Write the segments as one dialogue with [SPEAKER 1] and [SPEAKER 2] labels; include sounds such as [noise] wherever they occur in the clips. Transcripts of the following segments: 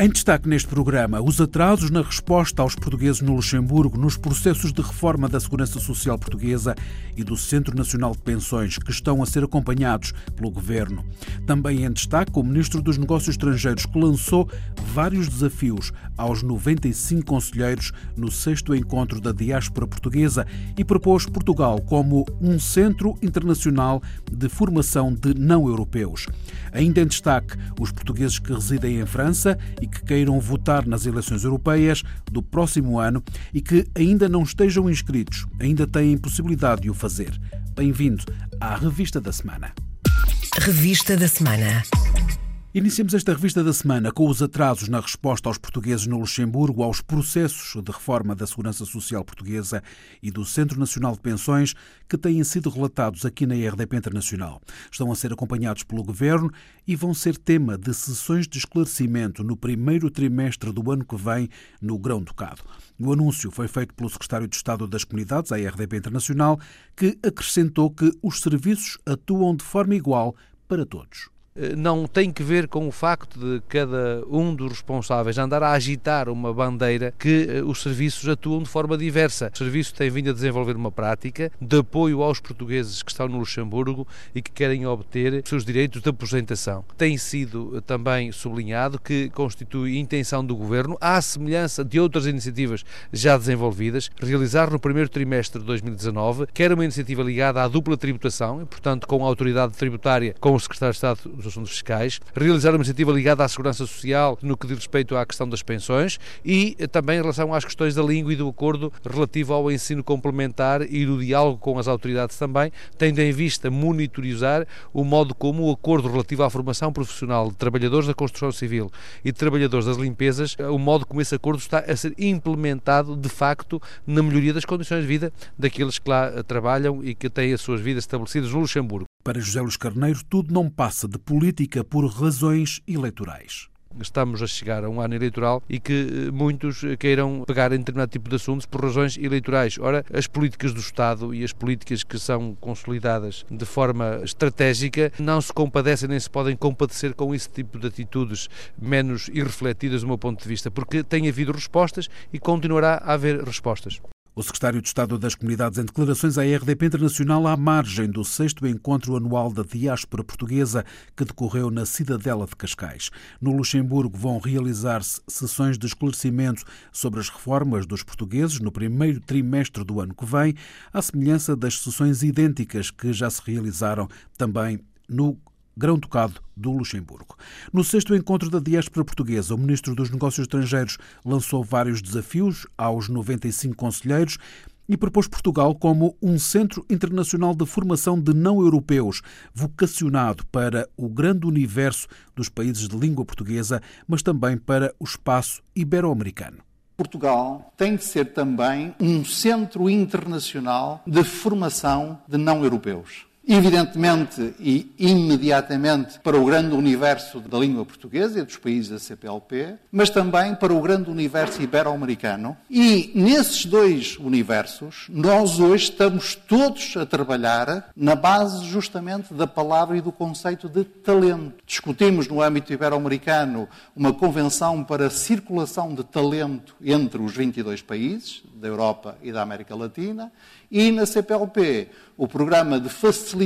[SPEAKER 1] Em destaque neste programa, os atrasos na resposta aos portugueses no Luxemburgo nos processos de reforma da Segurança Social Portuguesa e do Centro Nacional de Pensões, que estão a ser acompanhados pelo Governo. Também em destaque o Ministro dos Negócios Estrangeiros, que lançou vários desafios aos 95 conselheiros no sexto encontro da diáspora portuguesa e propôs Portugal como um centro internacional de formação de não-europeus. Ainda em destaque, os portugueses que residem em França e que queiram votar nas eleições europeias do próximo ano e que ainda não estejam inscritos, ainda têm possibilidade de o fazer. Bem-vindo à Revista da Semana.
[SPEAKER 2] Revista da Semana.
[SPEAKER 1] Iniciamos esta revista da semana com os atrasos na resposta aos portugueses no Luxemburgo aos processos de reforma da Segurança Social Portuguesa e do Centro Nacional de Pensões que têm sido relatados aqui na RDP Internacional. Estão a ser acompanhados pelo Governo e vão ser tema de sessões de esclarecimento no primeiro trimestre do ano que vem no Grão-Ducado. O anúncio foi feito pelo Secretário de Estado das Comunidades, à RDP Internacional, que acrescentou que os serviços atuam de forma igual para todos.
[SPEAKER 3] Eh, não tem que ver com o facto de cada um dos responsáveis andar a agitar uma bandeira que eh, os serviços atuam de forma diversa. O serviço tem vindo a desenvolver uma prática de apoio aos portugueses que estão no Luxemburgo e que querem obter seus direitos de aposentação. Tem sido eh, também sublinhado que constitui intenção do Governo, à semelhança de outras iniciativas já desenvolvidas, realizar no primeiro trimestre de 2019, quer uma iniciativa ligada à dupla tributação, e, portanto com a autoridade tributária, com o Secretário de Estado Assuntos Fiscais, realizar uma iniciativa ligada à segurança social no que diz respeito à questão das pensões e eh, também em relação às questões da língua e do acordo relativo ao ensino complementar e do diálogo com as autoridades também, tendo em vista monitorizar o modo como o acordo relativo à formação profissional de trabalhadores da construção civil e de trabalhadores das limpezas, eh, o modo como esse acordo está a ser implementado de facto na melhoria das condições de vida daqueles que lá eh, trabalham e que têm as suas vidas estabelecidas no Luxemburgo.
[SPEAKER 1] Para José Luís Carneiro, tudo não passa de política por razões eleitorais
[SPEAKER 3] estamos a chegar a um ano eleitoral e que eh, muitos queiram pegar em determinado tipo de assuntos por razões eleitorais. Ora, as políticas do Estado e as políticas que são consolidadas de forma estratégica não se compadecem nem se podem compadecer com esse tipo de atitudes menos irrefletidas do meu ponto de vista, porque tem havido respostas e continuará a haver respostas.
[SPEAKER 1] O secretário de Estado das Comunidades, em declarações à RDP Internacional, à margem do sexto encontro anual da diáspora portuguesa que decorreu na Cidadela de Cascais. No Luxemburgo vão realizar-se sessões de esclarecimento sobre as reformas dos portugueses no primeiro trimestre do ano que vem, à semelhança das sessões idênticas que já se realizaram também no Grão-Ducado do Luxemburgo. No sexto encontro da diáspora portuguesa, o Ministro dos Negócios Estrangeiros lançou vários desafios aos 95 conselheiros e propôs Portugal como um centro internacional de formação de não-europeus, vocacionado para o grande universo dos países de língua portuguesa, mas também para o espaço ibero-americano.
[SPEAKER 4] Portugal tem de ser também um centro internacional de formação de não-europeus evidentemente e imediatamente para o grande universo da língua portuguesa e dos países da CPLP, mas também para o grande universo ibero-americano. E nesses dois universos, nós hoje estamos todos a trabalhar na base justamente da palavra e do conceito de talento. Discutimos no âmbito ibero-americano uma convenção para a circulação de talento entre os 22 países da Europa e da América Latina e na CPLP o programa de facilitação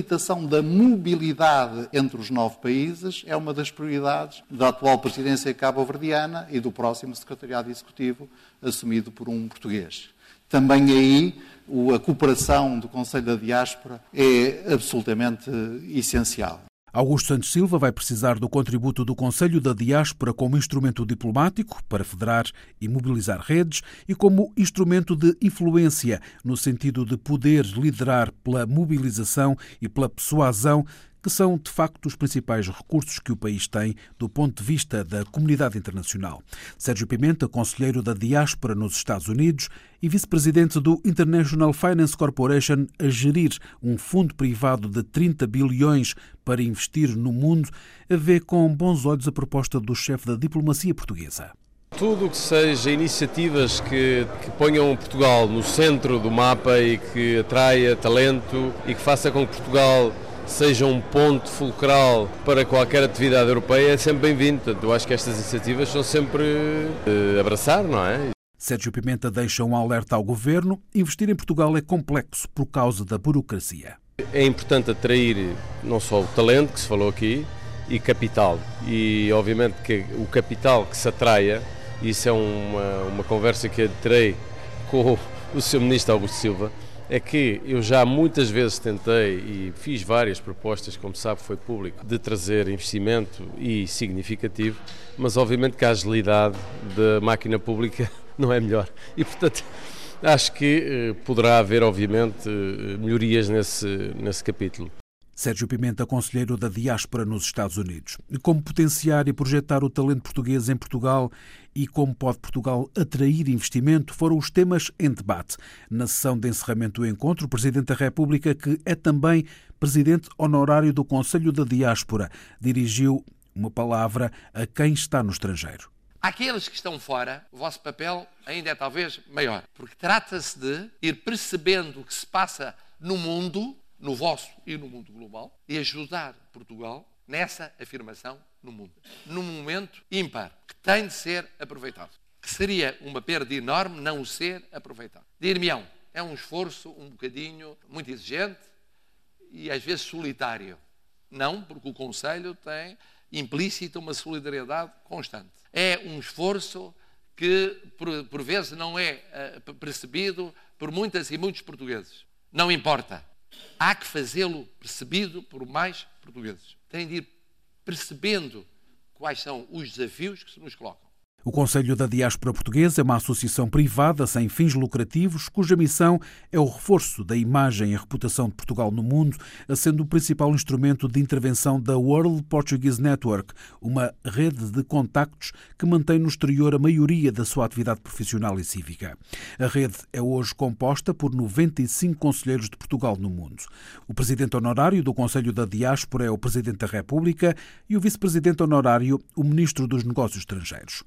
[SPEAKER 4] da mobilidade entre os nove países é uma das prioridades da atual presidência cabo-verdiana e do próximo secretariado executivo assumido por um português. Também aí a cooperação do Conselho da Diáspora é absolutamente essencial.
[SPEAKER 1] Augusto Santos Silva vai precisar do contributo do Conselho da Diáspora como instrumento diplomático para federar e mobilizar redes e como instrumento de influência, no sentido de poder liderar pela mobilização e pela persuasão que são de facto os principais recursos que o país tem do ponto de vista da comunidade internacional. Sérgio Pimenta, conselheiro da diáspora nos Estados Unidos e vice-presidente do International Finance Corporation, a gerir um fundo privado de 30 bilhões para investir no mundo, vê com bons olhos a proposta do chefe da diplomacia portuguesa.
[SPEAKER 5] Tudo que seja iniciativas que, que, ponham Portugal no centro do mapa e que atraia talento e que faça com que Portugal seja um ponto fulcral para qualquer atividade europeia é sempre bem-vindo. Portanto, eu acho que estas iniciativas são sempre uh, abraçar, não é?
[SPEAKER 1] Sérgio Pimenta deixa um alerta ao governo: investir em Portugal é complexo por causa da burocracia.
[SPEAKER 5] É importante atrair não só o talento que se falou aqui e capital. E obviamente que o capital que se atraia isso é uma, uma conversa que terei com o Sr. Ministro Augusto Silva, é que eu já muitas vezes tentei e fiz várias propostas, como sabe, foi público, de trazer investimento e significativo, mas obviamente que a agilidade da máquina pública [laughs] não é melhor. E, portanto, acho que eh, poderá haver, obviamente, eh, melhorias nesse, nesse capítulo.
[SPEAKER 1] Sérgio Pimenta, conselheiro da diáspora nos Estados Unidos. Como potenciar e projetar o talento português em Portugal e como pode Portugal atrair investimento foram os temas em debate. Na sessão de encerramento do encontro, o Presidente da República, que é também Presidente honorário do Conselho da Diáspora, dirigiu uma palavra a quem está no estrangeiro.
[SPEAKER 6] Aqueles que estão fora, o vosso papel ainda é talvez maior, porque trata-se de ir percebendo o que se passa no mundo no vosso e no mundo global e ajudar Portugal nessa afirmação no mundo, num momento ímpar, que tem de ser aproveitado. Que seria uma perda enorme não ser aproveitado. Dir-me-ão, é um esforço um bocadinho muito exigente e às vezes solitário. Não, porque o Conselho tem implícita uma solidariedade constante. É um esforço que, por, por vezes, não é uh, percebido por muitas e muitos portugueses. Não importa há que fazê-lo percebido por mais portugueses. Tem de ir percebendo quais são os desafios que se nos colocam.
[SPEAKER 1] O Conselho da Diáspora Portuguesa é uma associação privada sem fins lucrativos, cuja missão é o reforço da imagem e reputação de Portugal no mundo, sendo o principal instrumento de intervenção da World Portuguese Network, uma rede de contactos que mantém no exterior a maioria da sua atividade profissional e cívica. A rede é hoje composta por 95 conselheiros de Portugal no mundo. O presidente honorário do Conselho da Diáspora é o Presidente da República e o vice-presidente honorário, o Ministro dos Negócios Estrangeiros.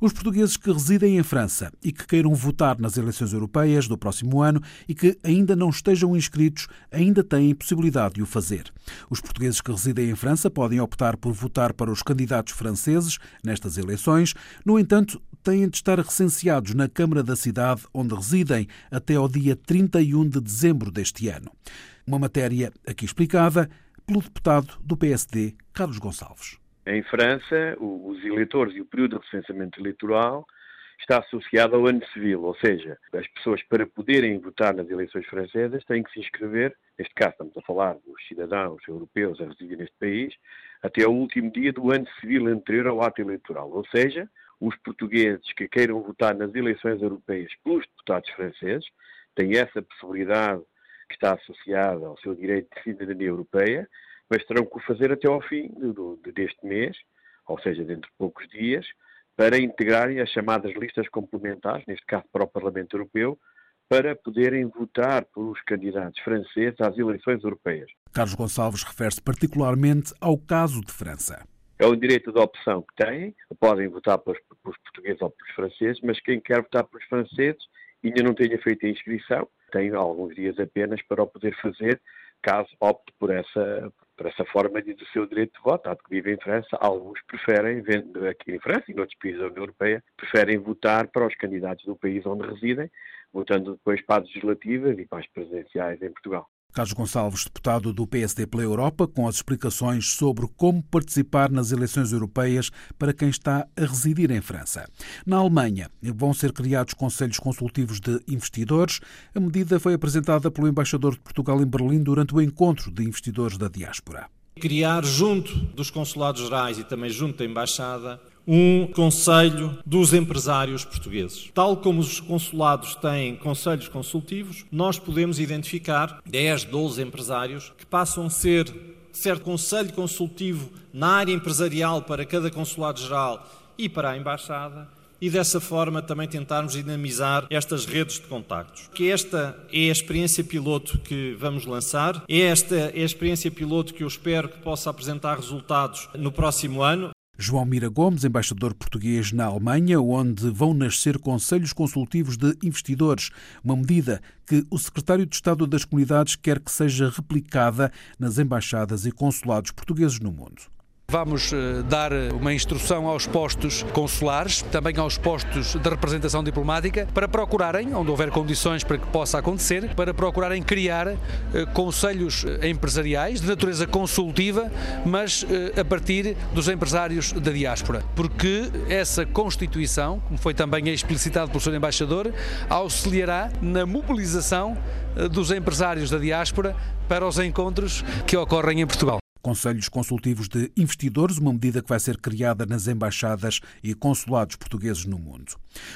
[SPEAKER 1] Os portugueses que residem em França e que queiram votar nas eleições europeias do próximo ano e que ainda não estejam inscritos ainda têm possibilidade de o fazer. Os portugueses que residem em França podem optar por votar para os candidatos franceses nestas eleições, no entanto, têm de estar recenseados na Câmara da cidade onde residem até ao dia 31 de dezembro deste ano. Uma matéria aqui explicada pelo deputado do PSD, Carlos Gonçalves.
[SPEAKER 7] Em França, os eleitores e o período de recenseamento eleitoral está associado ao ano civil, ou seja, as pessoas para poderem votar nas eleições francesas têm que se inscrever, neste caso estamos a falar dos cidadãos europeus a residir neste país, até ao último dia do ano civil anterior ao ato eleitoral, ou seja, os portugueses que queiram votar nas eleições europeias pelos deputados franceses têm essa possibilidade que está associada ao seu direito de cidadania europeia, mas terão que o fazer até ao fim do, deste mês, ou seja, dentro de poucos dias, para integrarem as chamadas listas complementares, neste caso para o Parlamento Europeu, para poderem votar pelos candidatos franceses às eleições europeias.
[SPEAKER 1] Carlos Gonçalves refere-se particularmente ao caso de França.
[SPEAKER 7] É um direito de opção que têm, podem votar pelos, pelos portugueses ou pelos franceses, mas quem quer votar pelos franceses e ainda não tenha feito a inscrição, tem alguns dias apenas para o poder fazer, caso opte por essa, por essa forma de do seu direito de voto, dado que vive em França, alguns preferem, vendo aqui em França e noutros países da União Europeia, preferem votar para os candidatos do país onde residem, votando depois para as legislativas e para as presidenciais em Portugal.
[SPEAKER 1] Carlos Gonçalves, deputado do PSD pela Europa, com as explicações sobre como participar nas eleições europeias para quem está a residir em França. Na Alemanha, vão ser criados conselhos consultivos de investidores. A medida foi apresentada pelo embaixador de Portugal em Berlim durante o encontro de investidores da diáspora.
[SPEAKER 8] Criar junto dos consulados gerais e também junto da embaixada um conselho dos empresários portugueses. Tal como os consulados têm conselhos consultivos, nós podemos identificar 10, 12 empresários que passam a ser certo conselho consultivo na área empresarial para cada consulado-geral e para a embaixada e dessa forma também tentarmos dinamizar estas redes de contactos. Que esta é a experiência piloto que vamos lançar, é esta é a experiência piloto que eu espero que possa apresentar resultados no próximo ano.
[SPEAKER 1] João Mira Gomes, embaixador português na Alemanha, onde vão nascer conselhos consultivos de investidores, uma medida que o secretário de Estado das Comunidades quer que seja replicada nas embaixadas e consulados portugueses no mundo.
[SPEAKER 3] Vamos eh, dar uma instrução aos postos consulares, também aos postos de representação diplomática, para procurarem, onde houver condições para que possa acontecer, para procurarem criar eh, conselhos eh, empresariais de natureza consultiva, mas a partir dos empresários da diáspora. Porque essa Constituição, como foi também explicitado pelo Sr. Embaixador, auxiliará na mobilização dos empresários da diáspora para os encontros que ocorrem em Portugal.
[SPEAKER 1] Conselhos Consultivos de Investidores, uma medida que vai ser criada nas embaixadas e consulados portugueses no mundo.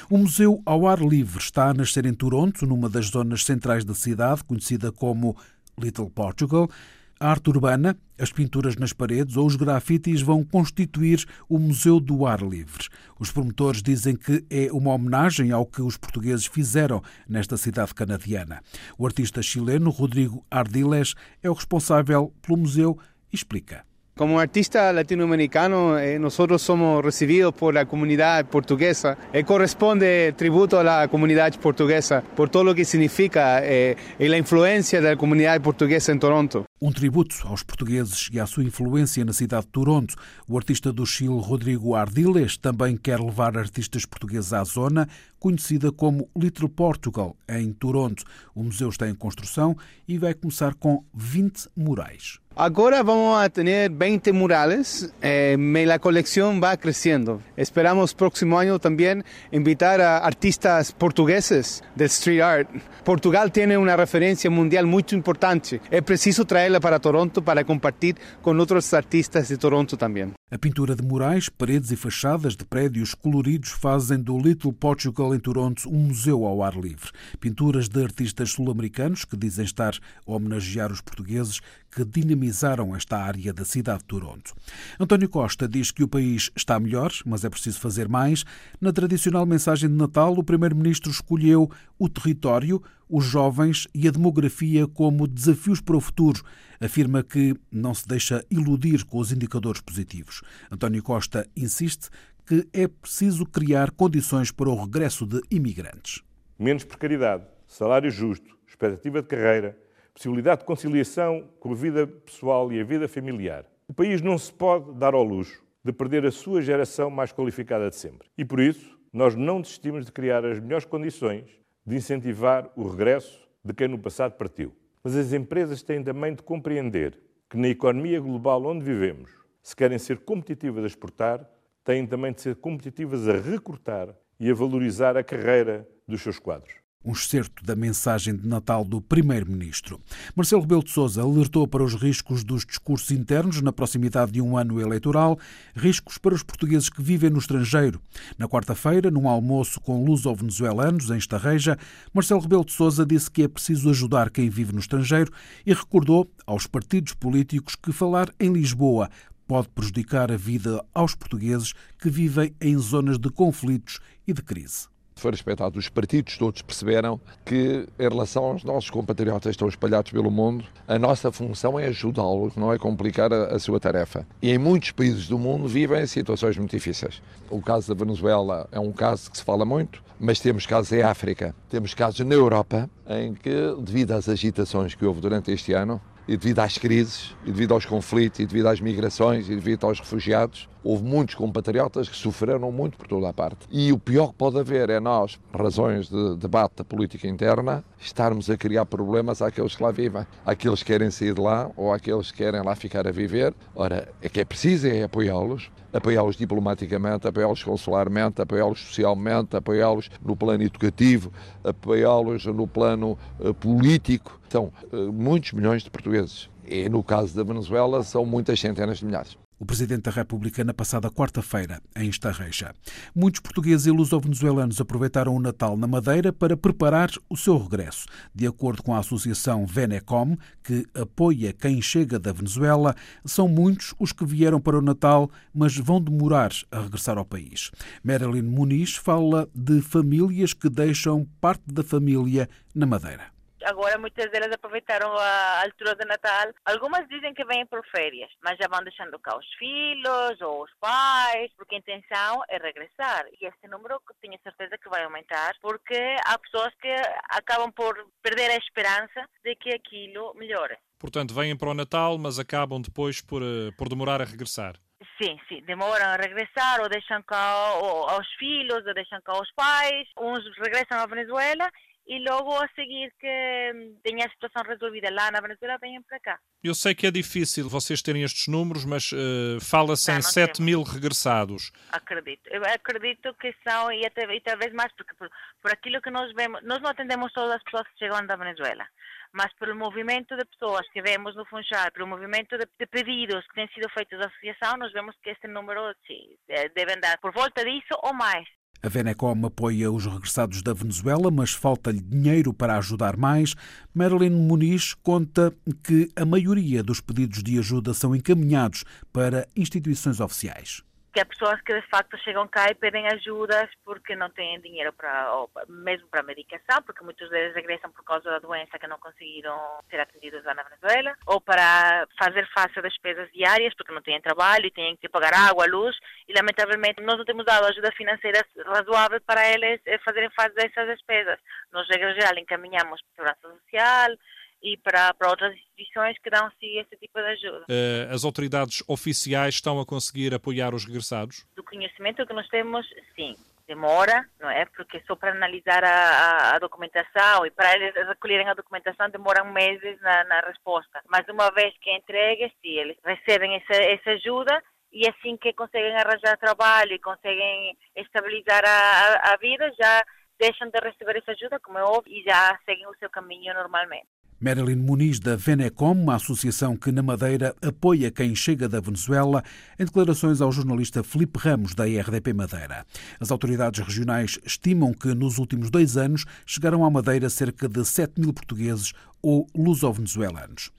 [SPEAKER 1] O Museu ao Ar Livre está a nascer em Toronto, numa das zonas centrais da cidade, conhecida como Little Portugal. A arte urbana, as pinturas nas paredes ou os grafites vão constituir o Museu do Ar Livre. Os promotores dizem que é uma homenagem ao que os portugueses fizeram nesta cidade canadiana. O artista chileno Rodrigo Ardiles é o responsável pelo museu explica.
[SPEAKER 9] Como artista latinoamericano, eh, nosotros somos recibidos por la comunidad portuguesa. Eh, corresponde tributo a la comunidad portuguesa por todo lo que significa eh, y la influencia de la comunidad portuguesa en Toronto.
[SPEAKER 1] Um tributo aos portugueses e à sua influência na cidade de Toronto. O artista do Chile, Rodrigo Ardiles, também quer levar artistas portugueses à zona, conhecida como Little Portugal, em Toronto. O museu está em construção e vai começar com 20 murais.
[SPEAKER 9] Ahora vamos a tener 20 murales, eh, la colección va creciendo. Esperamos próximo año también invitar a artistas portugueses de street art. Portugal tiene una referencia mundial muy importante. Es preciso traerla para Toronto para compartir con otros artistas de Toronto también.
[SPEAKER 1] A pintura de murais, paredes e fachadas de prédios coloridos fazem do Little Portugal em Toronto um museu ao ar livre. Pinturas de artistas sul-americanos que dizem estar a homenagear os portugueses que dinamizaram esta área da cidade de Toronto. António Costa diz que o país está melhor, mas é preciso fazer mais. Na tradicional mensagem de Natal, o primeiro-ministro escolheu o território, os jovens e a demografia como desafios para o futuro. Afirma que não se deixa iludir com os indicadores positivos. António Costa insiste que é preciso criar condições para o regresso de imigrantes.
[SPEAKER 10] Menos precariedade, salário justo, expectativa de carreira, possibilidade de conciliação com a vida pessoal e a vida familiar. O país não se pode dar ao luxo de perder a sua geração mais qualificada de sempre. E por isso, nós não desistimos de criar as melhores condições de incentivar o regresso de quem no passado partiu. Mas as empresas têm também de compreender que na economia global onde vivemos, se querem ser competitivas a exportar, têm também de ser competitivas a recrutar e a valorizar a carreira dos seus quadros
[SPEAKER 1] um excerto da mensagem de Natal do Primeiro-Ministro. Marcelo Rebelo de Sousa alertou para os riscos dos discursos internos na proximidade de um ano eleitoral, riscos para os portugueses que vivem no estrangeiro. Na quarta-feira, num almoço com luso-venezuelanos em Estarreja, Marcelo Rebelo de Sousa disse que é preciso ajudar quem vive no estrangeiro e recordou aos partidos políticos que falar em Lisboa pode prejudicar a vida aos portugueses que vivem em zonas de conflitos e de crise
[SPEAKER 11] for respeitado, os partidos todos perceberam que, em relação aos nossos compatriotas que estão espalhados pelo mundo, a nossa função é ajudá-los, não é complicar a, a, sua tarefa. E em muitos países do mundo vivem situações muito difíceis. O caso da Venezuela é um caso que se fala muito, mas temos casos em África, temos casos na Europa, em que, devido às agitações que houve durante este ano, e devido às crises, e devido aos conflitos, e devido às migrações, e devido aos refugiados, houve muitos compatriotas que sofreram muito por toda a parte. E o pior que pode haver é nós, por razões de debate da política interna, estarmos a criar problemas àqueles que lá vivem. Àqueles que querem sair de lá ou àqueles que querem lá ficar a viver. Ora, é que é preciso é apoiá-los, apoiá-los diplomaticamente, apoiá-los consularmente, apoiá-los socialmente, apoiá-los no plano educativo, apoiá-los no plano uh, político. São uh, muitos milhões de portugueses. E no caso da Venezuela são muitas centenas de milhares.
[SPEAKER 1] O Presidente da República na passada quarta-feira, em Estarreja. Muitos portugueses e luso-venezuelanos aproveitaram o Natal na Madeira para preparar o seu regresso. De acordo com a Associação Venecom, que apoia quem chega da Venezuela, são muitos os que vieram para o Natal, mas vão demorar a regressar ao país. Marilyn Muniz fala de famílias que deixam parte da família na Madeira
[SPEAKER 12] agora muitas delas aproveitaram a altura de Natal. Algumas dizem que vêm por férias, mas já vão deixando cá os filhos ou os pais, porque a intenção é regressar. E esse número tenho certeza que vai aumentar, porque há pessoas que acabam por perder a esperança de que aquilo melhore.
[SPEAKER 13] Portanto, vêm para o Natal, mas acabam depois por, eh, por demorar a regressar.
[SPEAKER 12] Sim, sim, demoram a regressar ou deixam cá os filhos ou deixam cá os pais. Uns regressam à Venezuela e logo a seguir que hum, tenha a situação resolvida lá na Venezuela, venham para cá.
[SPEAKER 13] Eu sei que é difícil vocês terem estes números, mas uh, fala-se em 7 mil regressados.
[SPEAKER 12] Acredito. Eu acredito que são, e, até, e talvez mais, porque por, por aquilo que nós vemos, nós não atendemos todas as pessoas que chegam da Venezuela, mas pelo movimento de pessoas que vemos no Funchal, pelo movimento de, de, pedidos que têm sido feitos da associação, nós vemos que este número, sim, eh, deve andar por volta disso ou mais.
[SPEAKER 1] A Venecom apoia os regressados da Venezuela, mas falta-lhe dinheiro para ajudar mais. Marilyn Muniz conta que a maioria dos pedidos de ajuda são encaminhados para instituições oficiais
[SPEAKER 12] que há pessoas que de facto chegam cá e pedem ajudas porque não têm dinheiro para, mesmo para medicação, porque muitos deles regressam por causa da doença que não conseguiram ser atendidos lá na Venezuela, ou para fazer face a despesas diárias, porque não têm trabalho e têm que pagar água, luz, e lamentavelmente nós não temos dado ajuda financeira razoável para eles eh, fazerem face a essas despesas. Nós, regra geral, encaminhamos a Segurança Social, e para, para outras instituições que dão sim esse tipo de ajuda.
[SPEAKER 13] Uh, as autoridades oficiais estão a conseguir apoiar os regressados?
[SPEAKER 12] Do conhecimento que nós temos, sim. Demora, não é? Porque só para analisar a, a, a documentação e para eles recolherem a documentação demoram meses na, na resposta. Mas uma vez que é entregue, sim, eles recebem essa, essa ajuda e assim que conseguem arranjar trabalho e conseguem estabilizar a, a, vida, já deixam de receber essa ajuda, como é óbvio, e já seguem o seu caminho normalmente.
[SPEAKER 1] Marilyn Muniz, da Venecom, uma associação que na Madeira apoia quem chega da Venezuela, em declarações ao jornalista Felipe Ramos, da RDP Madeira. As autoridades regionais estimam que nos últimos dois anos chegaram à Madeira cerca de 7 mil portugueses ou luso-venezuelanos.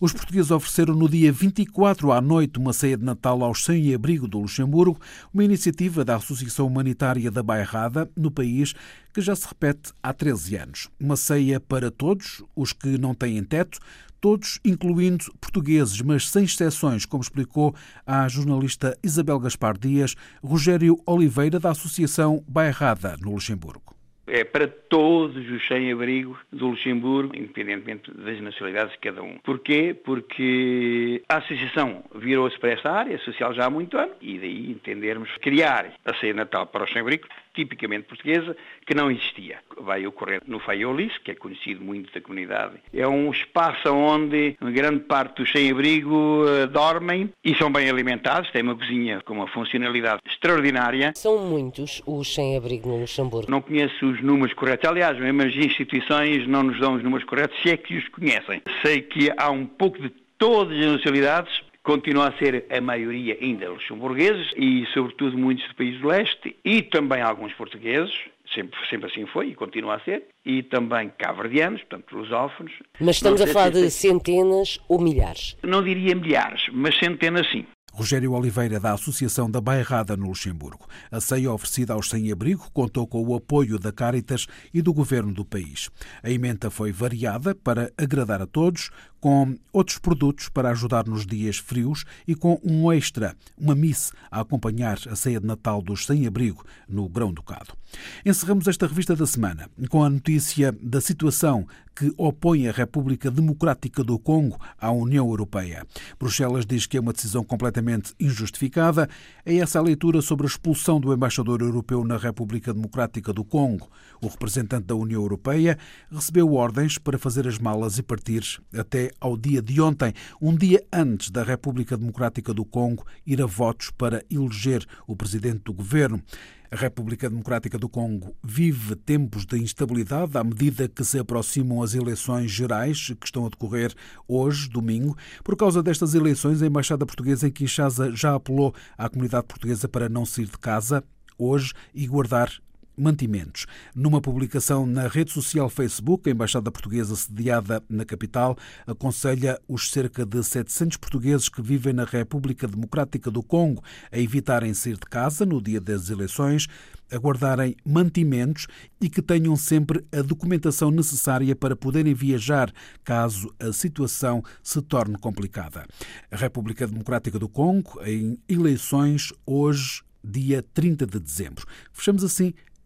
[SPEAKER 1] Os portugueses ofereceram no dia 24 à noite uma ceia de Natal aos sem-abrigo do Luxemburgo, uma iniciativa da Associação Humanitária da Bairrada, no país, que já se repete há 13 anos. Uma ceia para todos, os que não têm teto, todos, incluindo portugueses, mas sem exceções, como explicou a jornalista Isabel Gaspar Dias, Rogério Oliveira, da Associação Bairrada, no Luxemburgo
[SPEAKER 14] é para todos os sem-abrigo do Luxemburgo, independentemente das nacionalidades de cada um. Porquê? Porque a associação virou-se para esta área social já há muito ano e daí entendermos criar a ceia natal para os sem-abrigo tipicamente portuguesa, que não existia. Vai ocorrer no Faiolis, que é conhecido muito da comunidade. É um espaço onde grande parte dos sem-abrigo uh, dormem e são bem alimentados. Tem uma cozinha com uma funcionalidade extraordinária.
[SPEAKER 15] São muitos os sem-abrigo no Luxemburgo.
[SPEAKER 14] Não conheço os números corretos. Aliás, mesmo as instituições não nos dão os números corretos, se é que os conhecem. Sei que há um pouco de todas as nacionalidades, continua a ser a maioria ainda luxemburgueses e, sobretudo, muitos do país do leste e também alguns portugueses, sempre, sempre assim foi e continua a ser, e também cabo-verdianos, portanto, lusófonos.
[SPEAKER 15] Mas estamos a falar de centenas ou milhares?
[SPEAKER 14] Não diria milhares, mas centenas sim.
[SPEAKER 1] Rogério Oliveira, da Associação da Bairrada no Luxemburgo. A ceia oferecida aos sem-abrigo contou com o apoio da Caritas e do governo do país. A emenda foi variada para agradar a todos, com outros produtos para ajudar nos dias frios e com um extra, uma miss, a acompanhar a ceia de Natal dos sem-abrigo no Grão-Ducado. Encerramos esta revista da semana com a notícia da situação que opõe a República Democrática do Congo à União Europeia. Bruxelas diz que é uma decisão completamente injustificada. É essa a leitura sobre a expulsão do embaixador europeu na República Democrática do Congo. O representante da União Europeia recebeu ordens para fazer as malas e partir até ao dia de ontem, um dia antes da República Democrática do Congo ir a votos para eleger o presidente do governo. A República Democrática do Congo vive tempos de instabilidade à medida que se aproximam as eleições gerais que estão a decorrer hoje, domingo. Por causa destas eleições, a Embaixada Portuguesa em Kinshasa já apelou à comunidade portuguesa para não sair de casa hoje e guardar mantimentos. Numa publicação na rede social Facebook, a Embaixada Portuguesa sediada na capital aconselha os cerca de 700 portugueses que vivem na República Democrática do Congo a evitarem sair de casa no dia das eleições, a guardarem mantimentos e que tenham sempre a documentação necessária para poderem viajar caso a situação se torne complicada. A República Democrática do Congo em eleições hoje dia 30 de dezembro. Fechamos assim